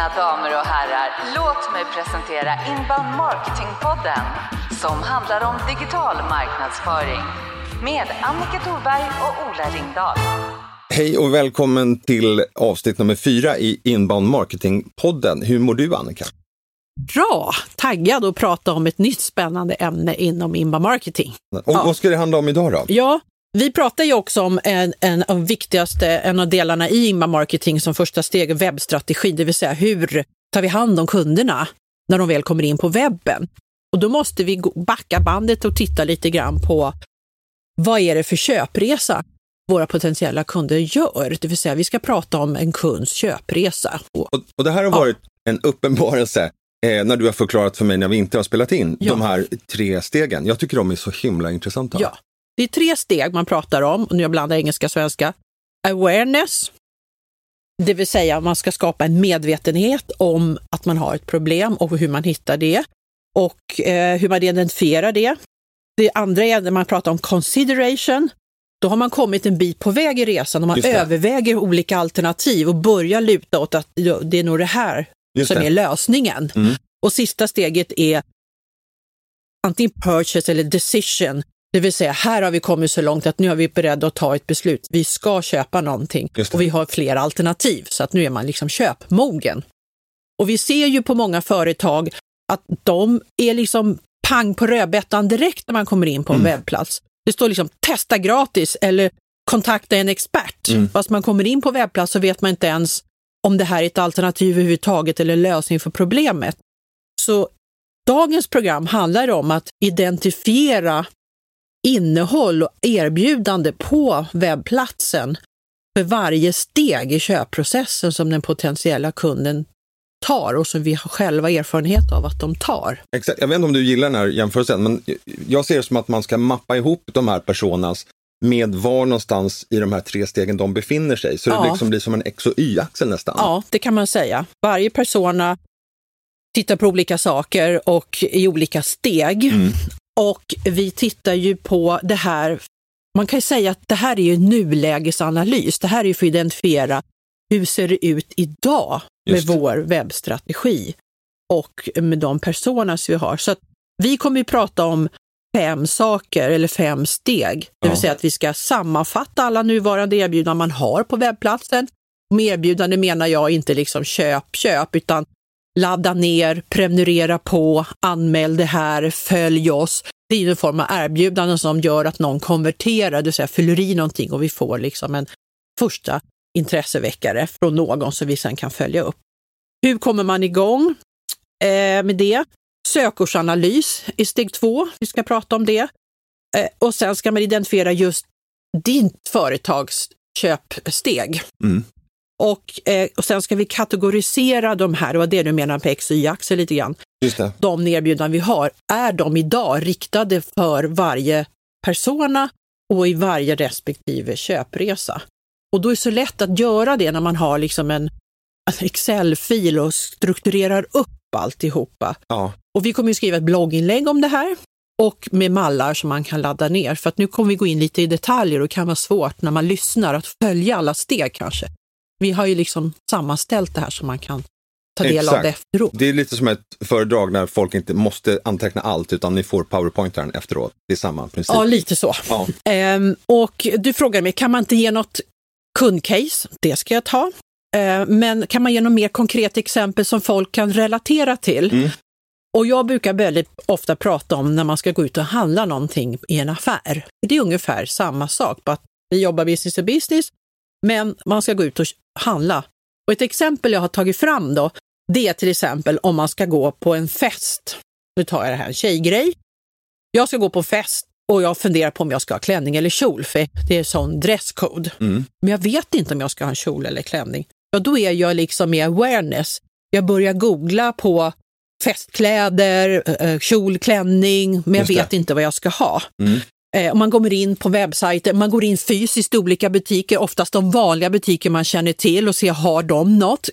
Mina damer och herrar, låt mig presentera Inbound Marketing-podden som handlar om digital marknadsföring med Annika Thorberg och Ola Ringdahl. Hej och välkommen till avsnitt nummer fyra i Inbound Marketing-podden. Hur mår du Annika? Bra! Taggad att prata om ett nytt spännande ämne inom inbound marketing. Och vad ska det handla om idag då? Ja, vi pratar ju också om en, en av viktigaste, en av delarna i inbound marketing som första steg, webbstrategi, det vill säga hur tar vi hand om kunderna när de väl kommer in på webben? Och då måste vi backa bandet och titta lite grann på vad är det för köpresa våra potentiella kunder gör? Det vill säga, vi ska prata om en kunds köpresa. Och Och, och det här har varit en uppenbarelse eh, när du har förklarat för mig när vi inte har spelat in Ja. de här tre stegen. Jag tycker de är så himla intressanta. Ja, det är tre steg man pratar om, och nu jag blandar engelska och svenska. Awareness, det vill säga man ska skapa en medvetenhet om att man har ett problem och hur man hittar det och eh, hur man identifierar det. Det andra är när man pratar om consideration. Då har man kommit en bit på väg i resan och man överväger olika alternativ och börjar luta åt att det är nog det här Just som det. är lösningen. Mm. Och sista steget är antingen purchase eller decision. Det vill säga, här har vi kommit så långt att nu är vi beredda att ta ett beslut. Vi ska köpa någonting och vi har fler alternativ så att nu är man liksom köpmogen. Och vi ser ju på många företag att de är liksom pang på rödbetan direkt när man kommer in på en Mm. webbplats. Det står liksom testa gratis eller kontakta en expert. Mm. Fast man kommer in på webbplats så vet man inte ens om det här är ett alternativ överhuvudtaget eller lösning för problemet. Så dagens program handlar om att identifiera innehåll och erbjudande på webbplatsen för varje steg i köpprocessen som den potentiella kunden tar och som vi har själva erfarenhet av att de tar. Exakt. Jag vet inte om du gillar den här jämförelsen, men jag ser det som att man ska mappa ihop de här personas med var någonstans i de här tre stegen de befinner sig. Så det Ja. liksom blir som en X och Y-axel nästan. Ja, det kan man säga. Varje persona tittar på olika saker och i olika steg. Mm. Och vi tittar ju på det här, man kan ju säga att det här är ju nulägesanalys. Det här är ju för att identifiera hur ser det ut idag med vår webbstrategi och med de personas vi har. Så vi kommer ju prata om fem saker eller fem steg. Det vill Ja. säga att vi ska sammanfatta alla nuvarande erbjudanden man har på webbplatsen. Med erbjudande menar jag inte liksom köp, köp, utan ladda ner, prenumerera på, anmäl det här, följ oss. Det är en form av erbjudanden som gör att någon konverterar, det vill säga fyller i någonting och vi får liksom en första intresseväckare från någon som vi sedan kan följa upp. Hur kommer man igång eh, med det? Sökordsanalys i steg två, vi ska prata om det. Eh, och sen ska man identifiera just ditt företags köpsteg. Mm. Och, eh, och sen ska vi kategorisera de här, det var det du menar på X och Y-axel lite grann. Just det. De erbjudanden vi har, är de idag riktade för varje persona och i varje respektive köpresa? Och då är det så lätt att göra det när man har liksom en Excel-fil och strukturerar upp alltihopa. Ja. Och vi kommer ju skriva ett blogginlägg om det här och med mallar som man kan ladda ner. För att nu kommer vi gå in lite i detaljer och det kan vara svårt när man lyssnar att följa alla steg kanske. Vi har ju liksom sammanställt det här så man kan ta del Exakt. av det efteråt. Det är lite som ett föredrag när folk inte måste anteckna allt utan ni får powerpointaren efteråt. Det är samma princip. Ja, lite så. Ja. Ehm, och du frågar mig, kan man inte ge något kundcase? Det ska jag ta. Ehm, men kan man ge något mer konkret exempel som folk kan relatera till? Mm. Och jag brukar väldigt ofta prata om när man ska gå ut och handla någonting i en affär. Det är ungefär samma sak, bara att vi jobbar business to business, men man ska gå ut och handla. Och ett exempel jag har tagit fram då, det är till exempel om man ska gå på en fest. Nu tar jag det här, en tjejgrej. Jag ska gå på fest och jag funderar på om jag ska ha klänning eller kjol, för det är sån dresscode. Mm. Men jag vet inte om jag ska ha en kjol eller klänning. Ja, då är jag liksom i awareness. Jag börjar googla på festkläder, eh, kjol, klänning, men jag vet inte vad jag ska ha. Mm. Eh, om man kommer in på webbsajter, man går in fysiskt i olika butiker, oftast de vanliga butiker man känner till och ser, har de något?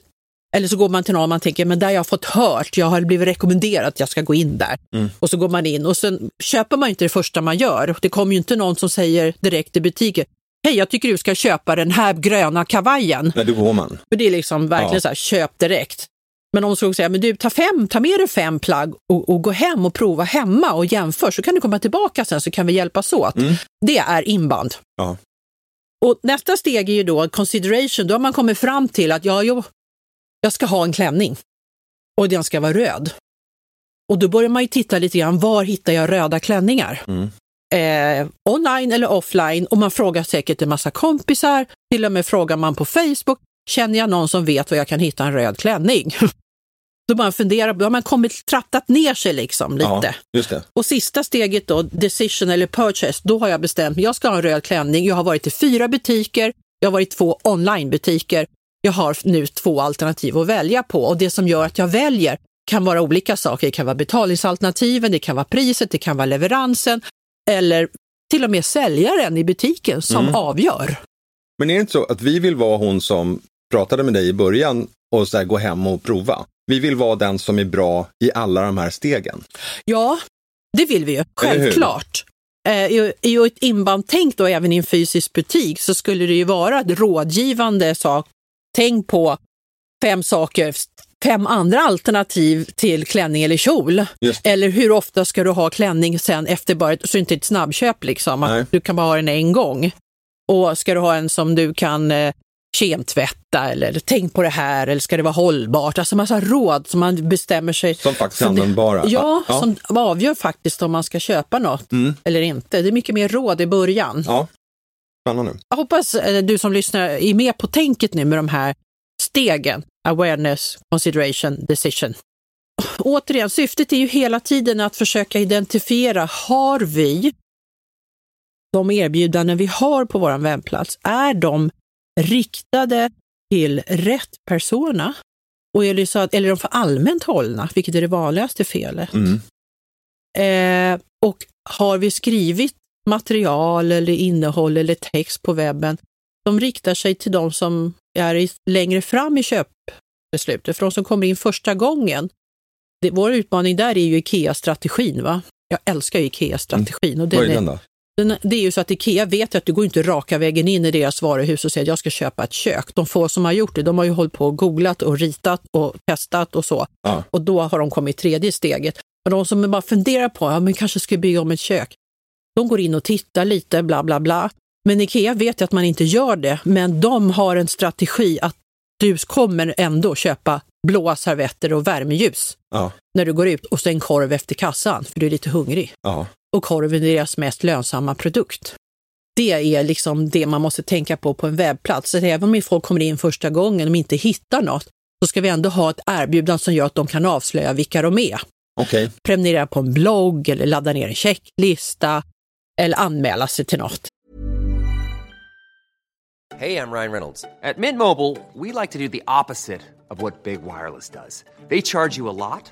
Eller så går man till någon man tänker, men där jag har fått hört, jag har blivit rekommenderad att jag ska gå in där. Mm. Och så går man in och sen köper man inte det första man gör. Det kommer ju inte någon som säger direkt i butiken, hej jag tycker du ska köpa den här gröna kavajen. Nej, då går man. För det är liksom verkligen Ja. så här, köp direkt. Men om de skulle säga, men du ta, fem, ta med dig fem plagg och, och gå hem och prova hemma och jämför så kan du komma tillbaka sen så kan vi hjälpas åt. Det är inband. Ja. Och nästa steg är ju då consideration. Då har man kommit fram till att ja, jo, jag ska ha en klänning och den ska vara röd. Och då börjar man ju titta lite grann, var hittar jag röda klänningar? Mm. Eh, online eller offline och man frågar säkert en massa kompisar, till och med frågar man på Facebook, känner jag någon som vet var jag kan hitta en röd klänning? Då man funderar, då har man kommit trattat ner sig liksom lite. Ja. Och sista steget då, decision eller purchase, då har jag bestämt mig, jag ska ha en röd klänning. Jag har varit i fyra butiker, jag har varit i två onlinebutiker. Jag har nu två alternativ att välja på och det som gör att jag väljer kan vara olika saker. Det kan vara betalningsalternativen, det kan vara priset, det kan vara leveransen eller till och med säljaren i butiken som Mm. avgör. Men är det inte så att vi vill vara hon som pratade med dig i början och så här, gå hem och prova? Vi vill vara den som är bra i alla de här stegen. Ja, det vill vi ju, självklart. Eh, I, I ett inbandtänk då även i en fysisk butik så skulle det ju vara ett rådgivande sak. Tänk på fem saker, fem andra alternativ till klänning eller kjol. Just. Eller hur ofta ska du ha klänning sen efter bara, ett- så inte ett snabbköp liksom, Nej. du kan bara ha den en gång. Och ska du ha en som du kan eh, kemtvätta eller tänk på det här eller ska det vara hållbart? Alltså massa råd som man bestämmer sig. Som faktiskt är användbara. Ja, Ja. som avgör faktiskt om man ska köpa något Mm. eller inte. Det är mycket mer råd i början. Ja, spännande. Jag hoppas eh, du som lyssnar är med på tänket nu med de här stegen. Awareness, consideration, decision. Återigen, syftet är ju hela tiden att försöka identifiera, har vi de erbjudanden vi har på vår webbplats, är de riktade till rätt persona? Och det så att, eller de för allmänt hållna, vilket är det vanligaste felet? Mm. Eh, och har vi skrivit material eller innehåll eller text på webben som riktar sig till de som är i, längre fram i köpbeslutet, för de som kommer in första gången. Det, vår utmaning där är ju IKEA-strategin. va? Jag älskar IKEA-strategin. Och Vad är- den då? Det är ju så att IKEA vet att du går inte raka vägen in i deras varuhus och säger att jag ska köpa ett kök. De få som har gjort det, de har ju hållit på och googlat och ritat och testat och så. Ja. Och då har de kommit tredje steget. Och de som bara funderar på, ja men kanske ska bygga om ett kök. De går in och tittar lite, bla bla bla. Men IKEA vet ju att man inte gör det, men de har en strategi att du kommer ändå köpa blåa servetter och värmeljus Ja, när du går ut och sen korv efter kassan, för du är lite hungrig ja. Och korven är deras mest lönsamma produkt. Det är liksom det man måste tänka på på en webbplats. Så även om folk kommer in första gången och inte hittar något, så ska vi ändå ha ett erbjudande som gör att de kan avslöja vilka de är. okej. Prenumerera på en blogg eller ladda ner en checklista eller anmäla sig till något. Hey, I'm Ryan Reynolds. At Mint Mobile, we like to do the opposite of what Big Wireless does. They charge you a lot,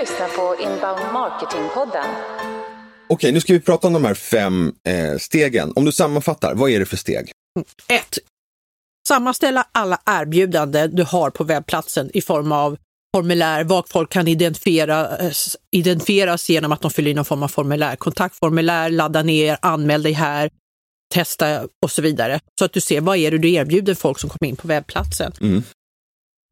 lyssnar på Inbound Marketing-podden. Okej, nu ska vi prata om de här fem eh, stegen. Om du sammanfattar, vad är det för steg? 1. Sammanställa alla erbjudanden du har på webbplatsen i form av formulär, vad folk kan identifiera, eh, identifieras genom att de fyller i någon form av formulär. Kontaktformulär, ladda ner, anmäl dig här, testa och så vidare. Så att du ser vad är det du erbjuder folk som kommer in på webbplatsen. Mm.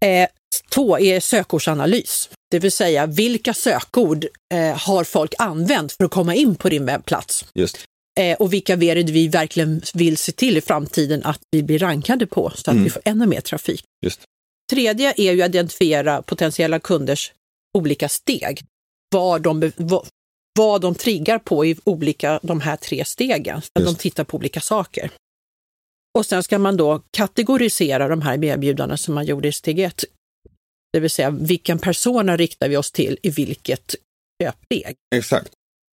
Eh, två är sökordsanalys, det vill säga vilka sökord eh, har folk använt för att komma in på din webbplats? Just. Eh, och vilka är det vi verkligen vill se till i framtiden att vi blir rankade på så att Mm. vi får ännu mer trafik. Just. Tredje är ju att identifiera potentiella kunders olika steg. Vad de, vad, vad de triggar på i olika, de här tre stegen. Så att de tittar på olika saker. Och sen ska man då kategorisera de här erbjudandena som man gjorde i steg ett. Det vill säga vilken persona riktar vi oss till i vilket köpsteg. Exakt.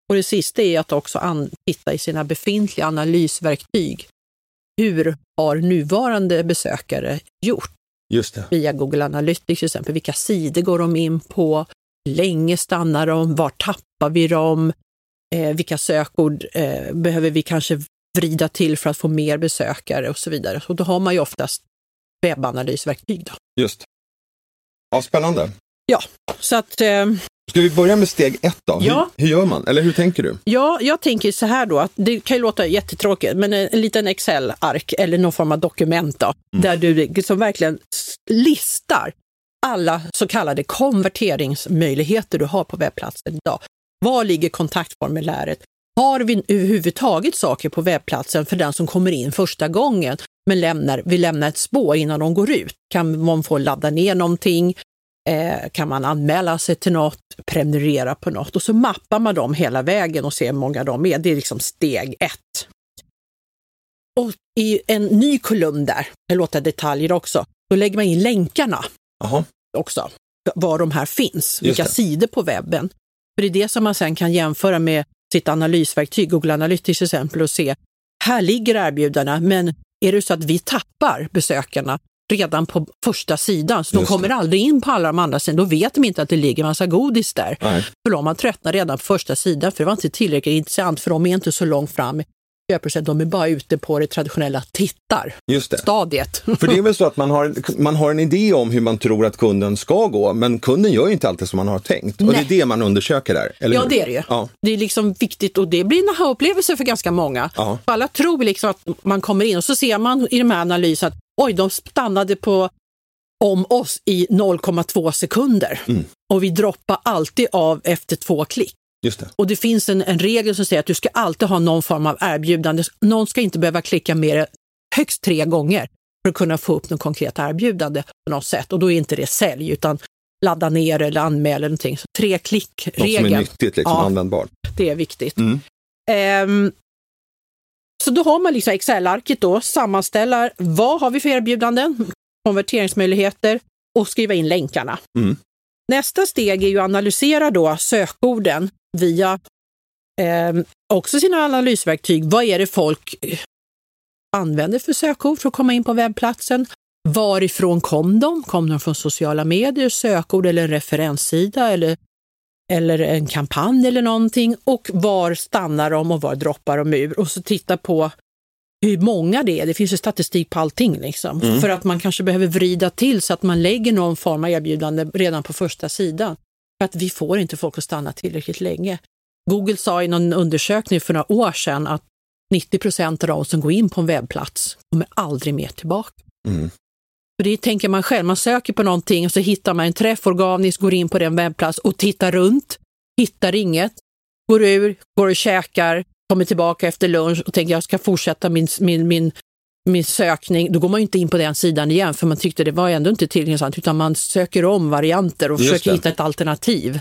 Och det sista är att också titta i sina befintliga analysverktyg. Hur har nuvarande besökare gjort Just det. via Google Analytics till exempel? Vilka sidor går de in på? Hur länge stannar de? Var tappar vi dem? Eh, vilka sökord eh, behöver vi kanske vrida till för att få mer besökare och så vidare. Och då har man ju oftast webbanalysverktyg. Då. Just. Ja, spännande. Så att eh, Ska vi börja med steg ett då? Ja. Hur, hur gör man? Eller hur tänker du? Ja, jag tänker så här då, att det kan ju låta jättetråkigt, men en, en liten Excel-ark eller någon form av dokument då, där du som verkligen s- listar alla så kallade konverteringsmöjligheter du har på webbplatsen idag. Var ligger kontaktformuläret? Har vi överhuvudtaget saker på webbplatsen för den som kommer in första gången, men lämnar, vill lämna ett spår innan de går ut? Kan man få ladda ner någonting? Eh, kan man anmäla sig till något, prenumerera på något och så mappar man dem hela vägen och ser hur många de är. Det är liksom steg ett. Och i en ny kolumn där, det låter detaljer också, då lägger man in länkarna Jaha. också, var de här finns, vilka det. sidor på webben. För det är det som man sen kan jämföra med sitt analysverktyg, Google Analytics till exempel, och se, här ligger erbjudandena, men är det så att vi tappar besökarna redan på första sidan, så de det. kommer aldrig in på alla de andra sidorna, då vet de inte att det ligger massa godis där. Nej. För de har tröttnat redan på första sidan, för det var inte tillräckligt intressant, för de är inte så långt fram de är bara ute på det traditionella Just det. tittarstadiet. För det är väl så att man har, man har en idé om hur man tror att kunden ska gå, men kunden gör ju inte alltid som man har tänkt. Och Nej. det är det man undersöker där, eller Ja, hur? det är det ju. Ja. Det är liksom viktigt och det blir en aha-upplevelse för ganska många. Ja. Alla tror liksom att man kommer in och så ser man i de här analyserna att oj, de stannade på om oss i 0,2 sekunder. Mm. Och vi droppar alltid av efter två klick. Det. Och det finns en, en regel som säger att du ska alltid ha någon form av erbjudande. Någon ska inte behöva klicka mer än högst tre gånger för att kunna få upp något konkret erbjudande på något sätt. Och då är inte det sälj utan ladda ner eller anmäla eller någonting. Så tre Något som är klick-regeln. nyttigt, liksom, Ja. användbart. Det är viktigt. Mm. Ehm, så då har man liksom Excel-arket då, sammanställer vad har vi för erbjudanden, konverteringsmöjligheter och skriva in länkarna. Mm. Nästa steg är ju att analysera då sökorden via ehm, också sina analysverktyg. Vad är det folk eh, använder för sökord för att komma in på webbplatsen? Varifrån kom de? Kom de från sociala medier, sökord eller en referenssida eller eller en kampanj eller någonting och var stannar de och var droppar de ur och så titta på hur många det är. Det finns ju statistik på allting liksom. För att man kanske behöver vrida till så att man lägger någon form av erbjudande redan på första sidan. För att vi får inte folk att stanna tillräckligt länge. Google sa i någon undersökning för några år sedan att 90 procent av de som går in på en webbplats kommer aldrig mer tillbaka. Mm. För det tänker man själv, man söker på någonting och så hittar man en träff organiskt, går in på den webbplats och tittar runt, hittar inget, går ur, går och käkar, kommer tillbaka efter lunch och tänker jag ska fortsätta min, min, min, min sökning. Då går man ju inte in på den sidan igen för man tyckte det var ändå inte tillräckligt intressant utan man söker om varianter och Just försöker det. hitta ett alternativ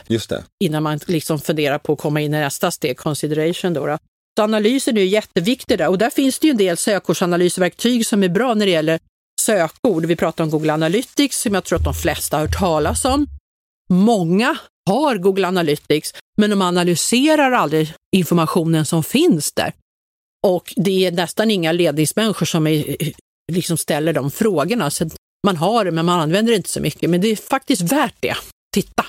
innan man liksom funderar på att komma in i nästa steg, consideration. Då, då. Så analysen är ju jätteviktig där och där finns det ju en del sökordsanalysverktyg som är bra när det gäller sökord. Vi pratar om Google Analytics som jag tror att de flesta har hört talas om. många har Google Analytics, men de analyserar aldrig informationen som finns där. Och det är nästan inga ledningsmänniskor som är, liksom ställer de frågorna. Så man har det, men man använder det inte så mycket. Men det är faktiskt värt det. Titta!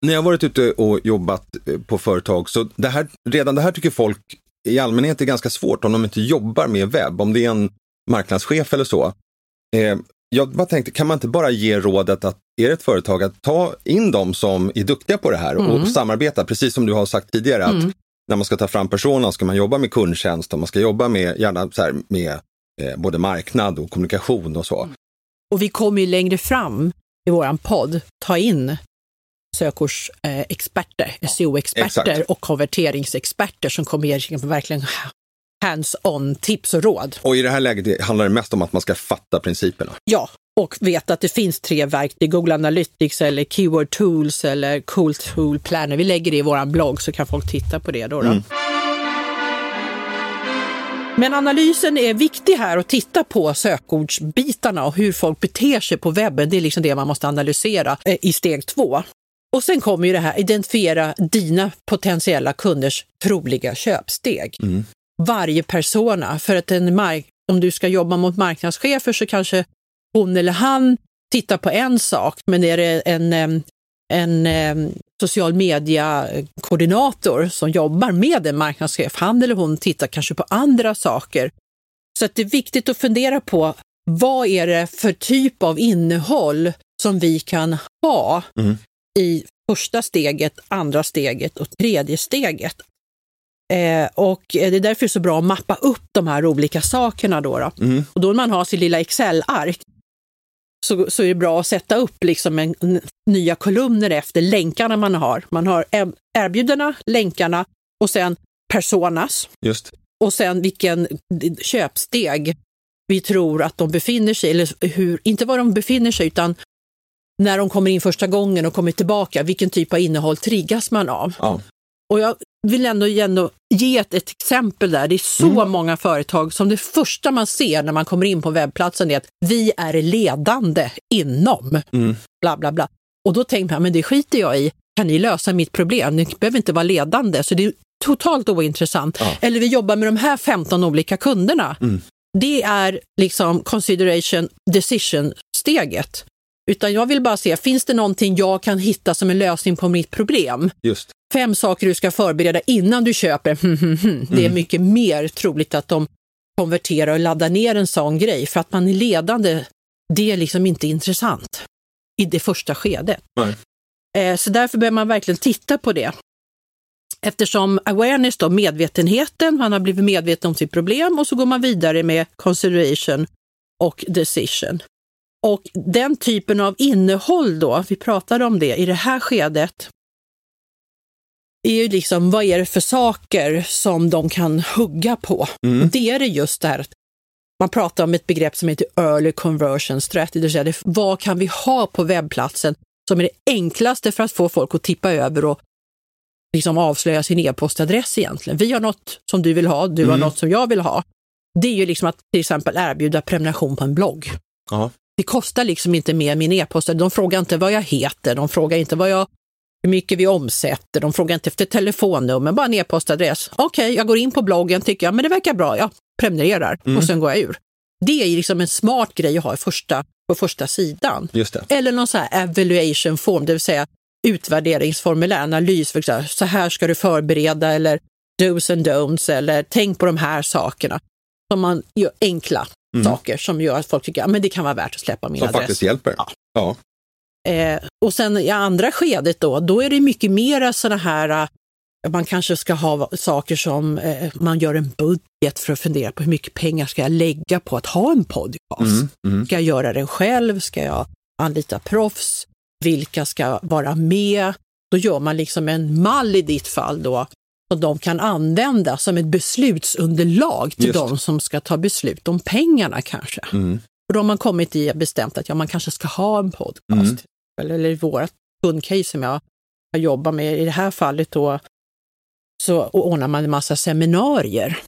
När jag har varit ute och jobbat eh, på företag, så det här, redan det här tycker folk i allmänhet är ganska svårt om de inte jobbar med webb, om det är en marknadschef eller så. Eh, jag bara tänkte, kan man inte bara ge rådet att är det ett företag att ta in dem som är duktiga på det här och Mm. samarbeta, precis som du har sagt tidigare, att när man ska ta fram personer ska man jobba med kundtjänst och man ska jobba med, gärna så här, med eh, både marknad och kommunikation och så. Och vi kommer ju längre fram i våran podd ta in sökordsexperter, SEO-experter exakt. och konverteringsexperter som kommer ge verkligen hands-on tips och råd. Och i det här läget handlar det mest om att man ska fatta principerna. Ja, och veta att det finns tre verktyg, Google Analytics eller Keyword Tools eller Cool Tool Planner. Vi lägger det i våran blogg så kan folk titta på det då. då. Men analysen är viktig här att titta på sökordsbitarna och hur folk beter sig på webben. Det är liksom det man måste analysera eh, i steg två. Och sen kommer ju det här, identifiera dina potentiella kunders troliga köpsteg. Varje persona, för att en mark- om du ska jobba mot marknadschefer så kanske hon eller han tittar på en sak, men är det en, en em, social media-koordinator som jobbar med en marknadschef, han eller hon tittar kanske på andra saker. Så att det är viktigt att fundera på vad är det för typ av innehåll som vi kan ha i första steget, andra steget och tredje steget. Eh, och det är därför det är så bra att mappa upp de här olika sakerna. Då, då. Och då när man har sin lilla Excel-ark så, så är det bra att sätta upp liksom en, nya kolumner efter länkarna man har. Man har erbjudandena, länkarna och sen personas Just. och sen vilken köpsteg vi tror att de befinner sig eller hur, inte var de befinner sig utan när de kommer in första gången och kommer tillbaka, vilken typ av innehåll triggas man av? Ja. Och jag vill ändå, ändå ge ett, ett exempel där. Det är så många företag som det första man ser när man kommer in på webbplatsen är att vi är ledande inom bla bla bla. Och då tänker man, men det skiter jag i. Kan ni lösa mitt problem? Ni behöver inte vara ledande. Så det är totalt ointressant. Eller vi jobbar med de här 15 olika kunderna. Det är liksom consideration decision-steget. Utan jag vill bara se, finns det någonting jag kan hitta som en lösning på mitt problem? Just. Fem saker du ska förbereda innan du köper. Det är mycket mer troligt att de konverterar och laddar ner en sån grej. För att man är ledande, det är liksom inte intressant i det första skedet. Nej. Eh, Så därför behöver man verkligen titta på det. Eftersom awareness, då, medvetenheten, man har blivit medveten om sitt problem och så går man vidare med consideration och decision. Och den typen av innehåll då, vi pratade om det i det här skedet, är ju liksom vad är det för saker som de kan hugga på? Och det är det just det här att man pratar om ett begrepp som heter early conversion strategy, det vill säga vad kan vi ha på webbplatsen som är det enklaste för att få folk att tippa över och liksom avslöja sin e-postadress egentligen. Vi har något som du vill ha, du har något som jag vill ha. Det är ju liksom att till exempel erbjuda prenumeration på en blogg. Ja. Det kostar liksom inte mer min e-post. De frågar inte vad jag heter, de frågar inte vad jag, hur mycket vi omsätter, de frågar inte efter telefonnummer, bara en e-postadress. Okej, jag går in på bloggen, tycker jag, men det verkar bra, jag prenumererar och sen går jag ur. Det är liksom en smart grej att ha i första, på första sidan. Eller någon så här evaluation form, det vill säga utvärderingsformulär, analys, för så här, så här ska du förbereda eller dos and don'ts eller tänk på de här sakerna. Som man gör enkla saker som gör att folk tycker att men det kan vara värt att släppa min Som adress. faktiskt hjälper. Ja. Ja. Eh, och sen i andra skedet då, då är det mycket mera sådana här, eh, man kanske ska ha saker som, eh, man gör en budget för att fundera på hur mycket pengar ska jag lägga på att ha en podcast? Ska jag göra den själv? Ska jag anlita proffs? Vilka ska vara med? Då gör man liksom en mall i ditt fall då, som de kan använda som ett beslutsunderlag till Just. de som ska ta beslut om pengarna kanske. Och då har man kommit i bestämt att ja, man kanske ska ha en podcast. Eller, eller i vårt kundcase som jag har jobbat med, i det här fallet då, så ordnar man en massa seminarier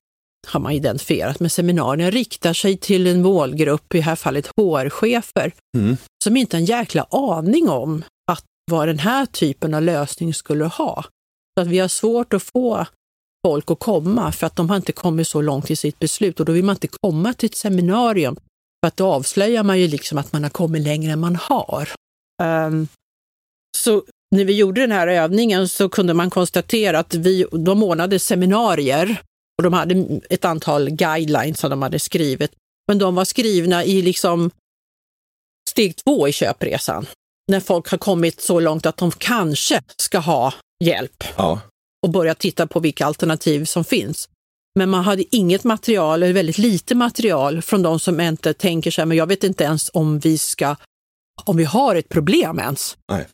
har man identifierat, men seminarierna riktar sig till en målgrupp, i det här fallet HR-chefer, Mm. som inte har en jäkla aning om att vad den här typen av lösning skulle ha. Så att vi har svårt att få folk att komma för att de har inte kommit så långt i sitt beslut och då vill man inte komma till ett seminarium för att då avslöjar man ju liksom att man har kommit längre än man har. Um, så när vi gjorde den här övningen så kunde man konstatera att vi, de ordnade seminarier och de hade ett antal guidelines som de hade skrivit. Men de var skrivna i liksom steg två i köpresan. När folk har kommit så långt att de kanske ska ha hjälp Ja. och börja titta på vilka alternativ som finns. Men man hade inget material, eller väldigt lite material, från de som inte tänker sig, men jag vet inte ens om vi ska, om vi har ett problem ens. Nej.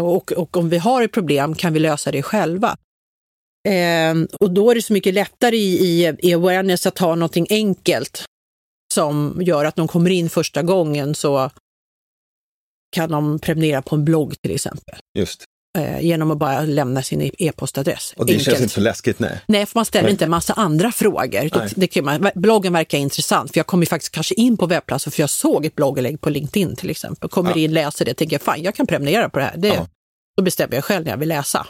Och, och om vi har ett problem, kan vi lösa det själva? Ehm, och då är det så mycket lättare i, i, i awareness att ha någonting enkelt som gör att de kommer in första gången så kan de prenumerera på en blogg till exempel. Just. Eh, genom att bara lämna sin e- e-postadress. Och det Enkelt. känns inte så läskigt, nej. Nej, för man ställer Nej. inte en massa andra frågor. Det kan man, bloggen verkar intressant, för jag kommer ju faktiskt kanske in på webbplatsen för jag såg ett blogginlägg på LinkedIn till exempel. Kommer Ja. in, läser det, tänker fan jag kan prenumerera på det här. Det, Ja. Då bestämmer jag själv när jag vill läsa.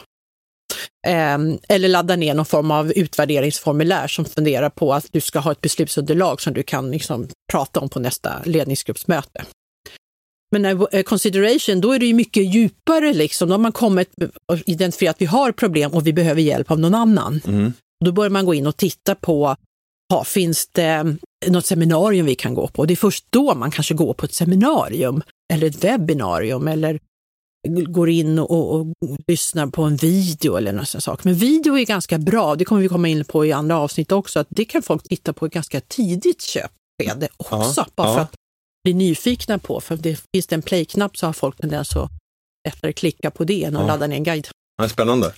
Ehm, eller ladda ner någon form av utvärderingsformulär som funderar på att du ska ha ett beslutsunderlag som du kan liksom prata om på nästa ledningsgruppsmöte. Men när eh, consideration, då är det ju mycket djupare liksom. Då har man kommit och identifierat att vi har problem och vi behöver hjälp av någon annan. Mm. Då börjar man gå in och titta på, ha, finns det något seminarium vi kan gå på? Det är först då man kanske går på ett seminarium eller ett webbinarium eller går in och, och, lyssnar på en video eller någon sån sak. Men video är ganska bra, det kommer vi komma in på i andra avsnitt också, att det kan folk titta på i ganska tidigt köpskede också, Ja, bara för ja. att bli nyfikna på. För det finns det en play-knapp så har folk tendens att lättare klicka på det än att Ja. ladda ner en guide. Ja, spännande.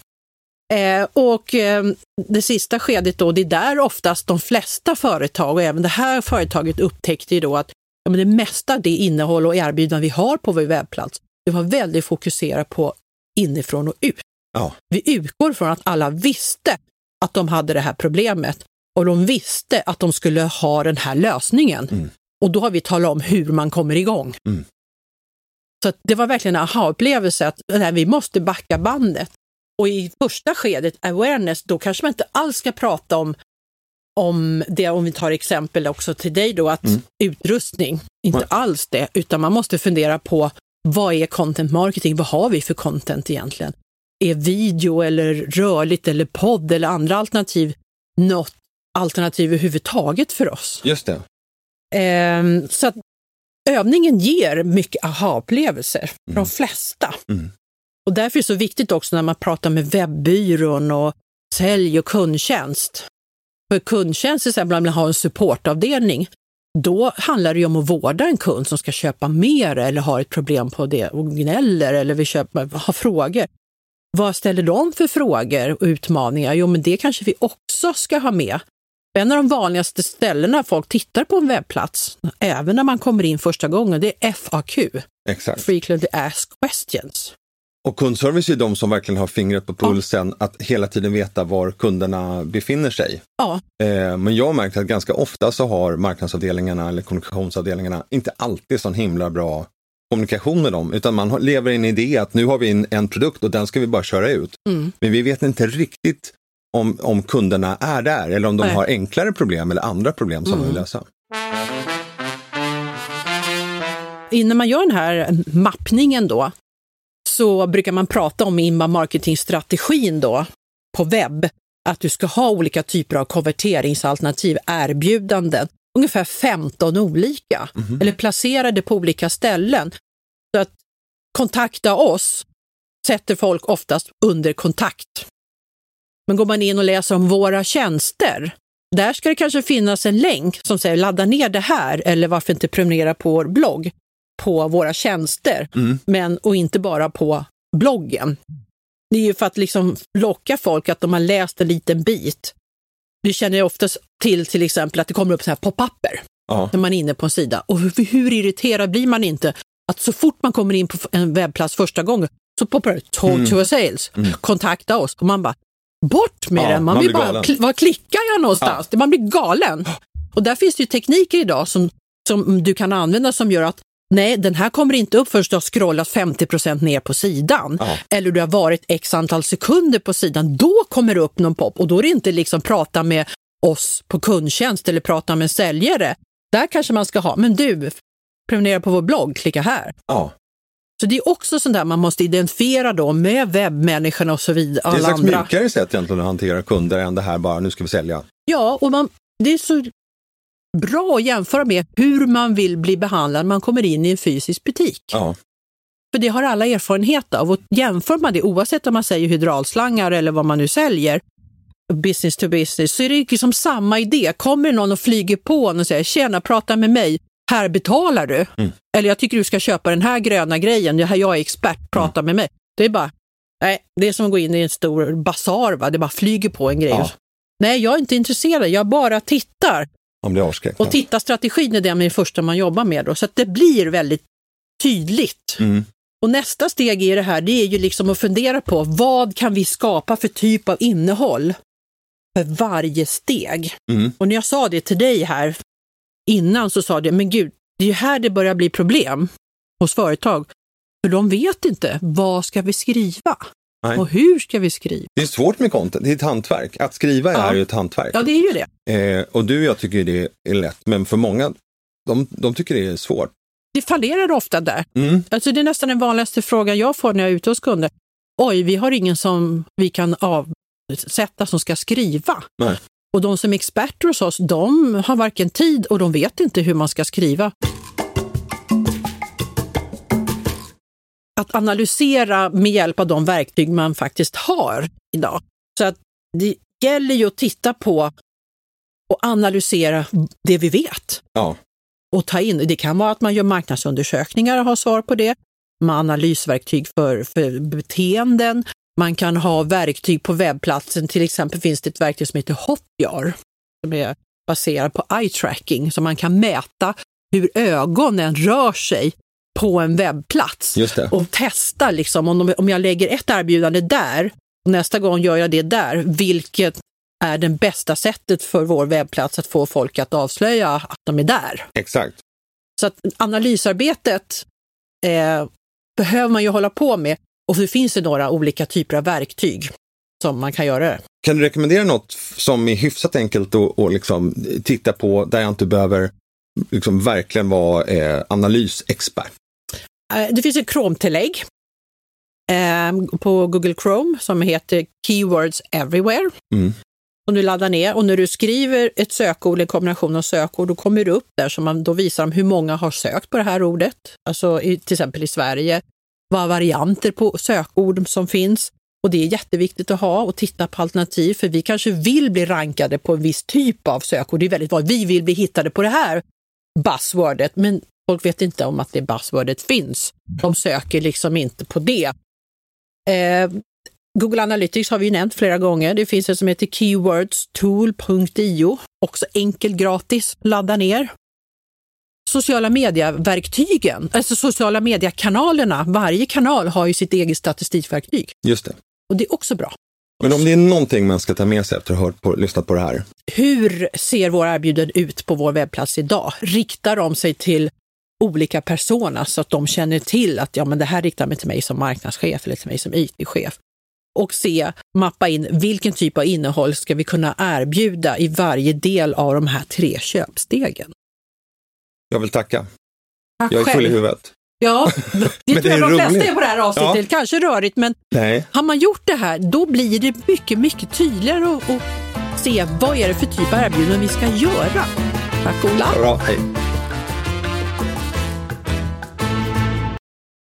Eh, och eh, det sista skedet då, det är där oftast de flesta företag och även det här företaget upptäckte ju då att ja, men det mesta det innehåll och erbjudanden vi har på vår webbplats, det var väldigt fokuserat på inifrån och ut. Ja. Vi utgår från att alla visste att de hade det här problemet och de visste att de skulle ha den här lösningen. Mm. Och då har vi talat om hur man kommer igång. Mm. Så det var verkligen en aha-upplevelse att nej, vi måste backa bandet. Och i första skedet, awareness, då kanske man inte alls ska prata om, om det, om vi tar exempel också till dig då, att Mm. utrustning, inte Nej. alls det, utan man måste fundera på vad är content marketing? Vad har vi för content egentligen? Är video eller rörligt eller podd eller andra alternativ något alternativ överhuvudtaget för oss? Just det. Ehm, så att övningen ger mycket aha-upplevelser för de flesta. Mm. Och därför är det så viktigt också när man pratar med webbyrån och sälj och kundtjänst. För kundtjänst till exempel, om man har en supportavdelning, då handlar det ju om att vårda en kund som ska köpa mer eller har ett problem på det och gnäller eller vill köpa, har frågor. Vad ställer de för frågor och utmaningar? Jo, men det kanske vi också ska ha med. En av de vanligaste ställena folk tittar på en webbplats, även när man kommer in första gången, det är FAQ, Exakt. Frequently Asked Questions. Och kundservice är de som verkligen har fingret på pulsen att hela tiden veta var kunderna befinner sig. Ja, Eh, men jag har märkt att ganska ofta så har marknadsavdelningarna eller kommunikationsavdelningarna inte alltid sån himla bra kommunikation med dem, utan man lever i en idé att nu har vi en, en produkt och den ska vi bara köra ut. Mm. Men vi vet inte riktigt om, om kunderna är där eller om de Nej. har enklare problem eller andra problem som de vill Mm. lösa. innan man gör den här mappningen då, så brukar man prata om inbound marketingstrategin då på webb, att du ska ha olika typer av konverteringsalternativ, erbjudanden, ungefär 15 olika, eller placerade på olika ställen. Så att kontakta oss sätter folk oftast under kontakt. Men går man in och läser om våra tjänster, där ska det kanske finnas en länk som säger ladda ner det här eller varför inte prenumerera på vår blogg på våra tjänster, Mm. men och inte bara på bloggen. Det är ju för att liksom locka folk att de har läst en liten bit. Vi känner ju oftast till till exempel att det kommer upp så här pop-upper Ja. när man är inne på en sida. Och hur, hur irriterad blir man inte att så fort man kommer in på en webbplats första gången så poppar det “Talk to a sales”, kontakta oss. Och man bara, Bort med Ja, den, man, man blir bara, galen. var klickar jag någonstans? Man blir galen. Och där finns det ju tekniker idag som, som du kan använda som gör att nej, den här kommer inte upp förrän du har scrollat 50% ner på sidan. Ja. Eller du har varit x antal sekunder på sidan. Då kommer det upp någon pop och då är det inte liksom prata med oss på kundtjänst eller prata med en säljare. Där kanske man ska ha, men du, prenumerera på vår blogg, klicka här. Ja. Så det är också sånt där man måste identifiera då med webbmänniskorna och så vidare. Det är ett slags andra. mjukare sätt egentligen att hantera kunder än det här bara, nu ska vi sälja. Ja, och man, det är så bra att jämföra med hur man vill bli behandlad när man kommer in i en fysisk butik. Ja. För det har alla erfarenhet av. Och jämför man det, oavsett om man säger hydraulslangar eller vad man nu säljer, business to business, så är det liksom samma idé. Kommer någon och flyger på en och säger “tjena, prata med mig, här betalar du”. Eller “jag tycker du ska köpa den här gröna grejen, det här jag är expert, prata med mig”. Det är bara, nej, det är som att gå in i en stor basar, va? det bara flyger på en grej. Ja. Nej, jag är inte intresserad, jag bara tittar. Man blir avskräckt. Och tittarstrategin är det första man jobbar med då, så att det blir väldigt tydligt. Mm. Och nästa steg i det här, det är ju liksom att fundera på vad kan vi skapa för typ av innehåll för varje steg. Mm. Och när jag sa det till dig här innan så sa du, men gud, det är ju här det börjar bli problem hos företag. För de vet inte, vad ska vi skriva? Nej. Och hur ska vi skriva? Det är svårt med content, det är ett hantverk. Att skriva Ja. är ju ett hantverk. Ja, det är ju det. Eh, och du och jag tycker det är lätt, men för många, de, de tycker det är svårt. Det fallerar ofta där. Mm. Alltså det är nästan den vanligaste frågan jag får när jag är ute hos kunder. Oj, vi har ingen som vi kan avsätta som ska skriva. Nej. Och de som är experter hos oss, de har varken tid och de vet inte hur man ska skriva. Att analysera med hjälp av de verktyg man faktiskt har idag. Så att det gäller ju att titta på och analysera det vi vet Ja. och ta in. Det kan vara att man gör marknadsundersökningar och har svar på det. Man har analysverktyg för, för beteenden. Man kan ha verktyg på webbplatsen. Till exempel finns det ett verktyg som heter Hotjar som är baserat på eye tracking så man kan mäta hur ögonen rör sig på en webbplats och testa liksom om, de, om jag lägger ett erbjudande där och nästa gång gör jag det där, vilket är det bästa sättet för vår webbplats att få folk att avslöja att de är där. Exakt. Så att analysarbetet eh, behöver man ju hålla på med och det finns det några olika typer av verktyg som man kan göra det. Kan du rekommendera något som är hyfsat enkelt att liksom titta på, där jag inte behöver liksom verkligen vara eh, analysexpert? Eh, Det finns ett Chrome-tillägg eh, på Google Chrome som heter Keywords Everywhere. Mm. Som du laddar ner och när du skriver ett sökord, en kombination av sökord, då kommer det upp där som man då visar dem hur många har sökt på det här ordet. Alltså i, till exempel i Sverige, vad varianter på sökord som finns. Och det är jätteviktigt att ha och titta på alternativ för vi kanske vill bli rankade på en viss typ av sökord. Det är väldigt vanligt. Vi vill bli hittade på det här buzzwordet, men folk vet inte om att det buzzwordet finns. De söker liksom inte på det. Eh, Google Analytics har vi ju nämnt flera gånger. Det finns ett som heter keywordstool.io, också enkel gratis, ladda ner. Sociala medieverktygen, alltså sociala mediekanalerna, varje kanal har ju sitt eget statistikverktyg Just det. och det är också bra. Men om det är någonting man ska ta med sig efter att ha hört på, lyssnat på det här. Hur ser våra erbjudanden ut på vår webbplats idag? Riktar de sig till olika personer så att de känner till att ja, men det här riktar mig till mig som marknadschef eller till mig som IT-chef? Och se, mappa in vilken typ av innehåll ska vi kunna erbjuda i varje del av de här tre köpstegen. Jag vill tacka. Tack Jag är full i huvudet. Ja, det tror jag de flesta roligt. är på det här avsnittet. Ja. Kanske rörigt, men Nej. har man gjort det här, då blir det mycket, mycket tydligare att se vad är det för typ av erbjudanden vi ska göra. Tack Ola! Bra. Hej.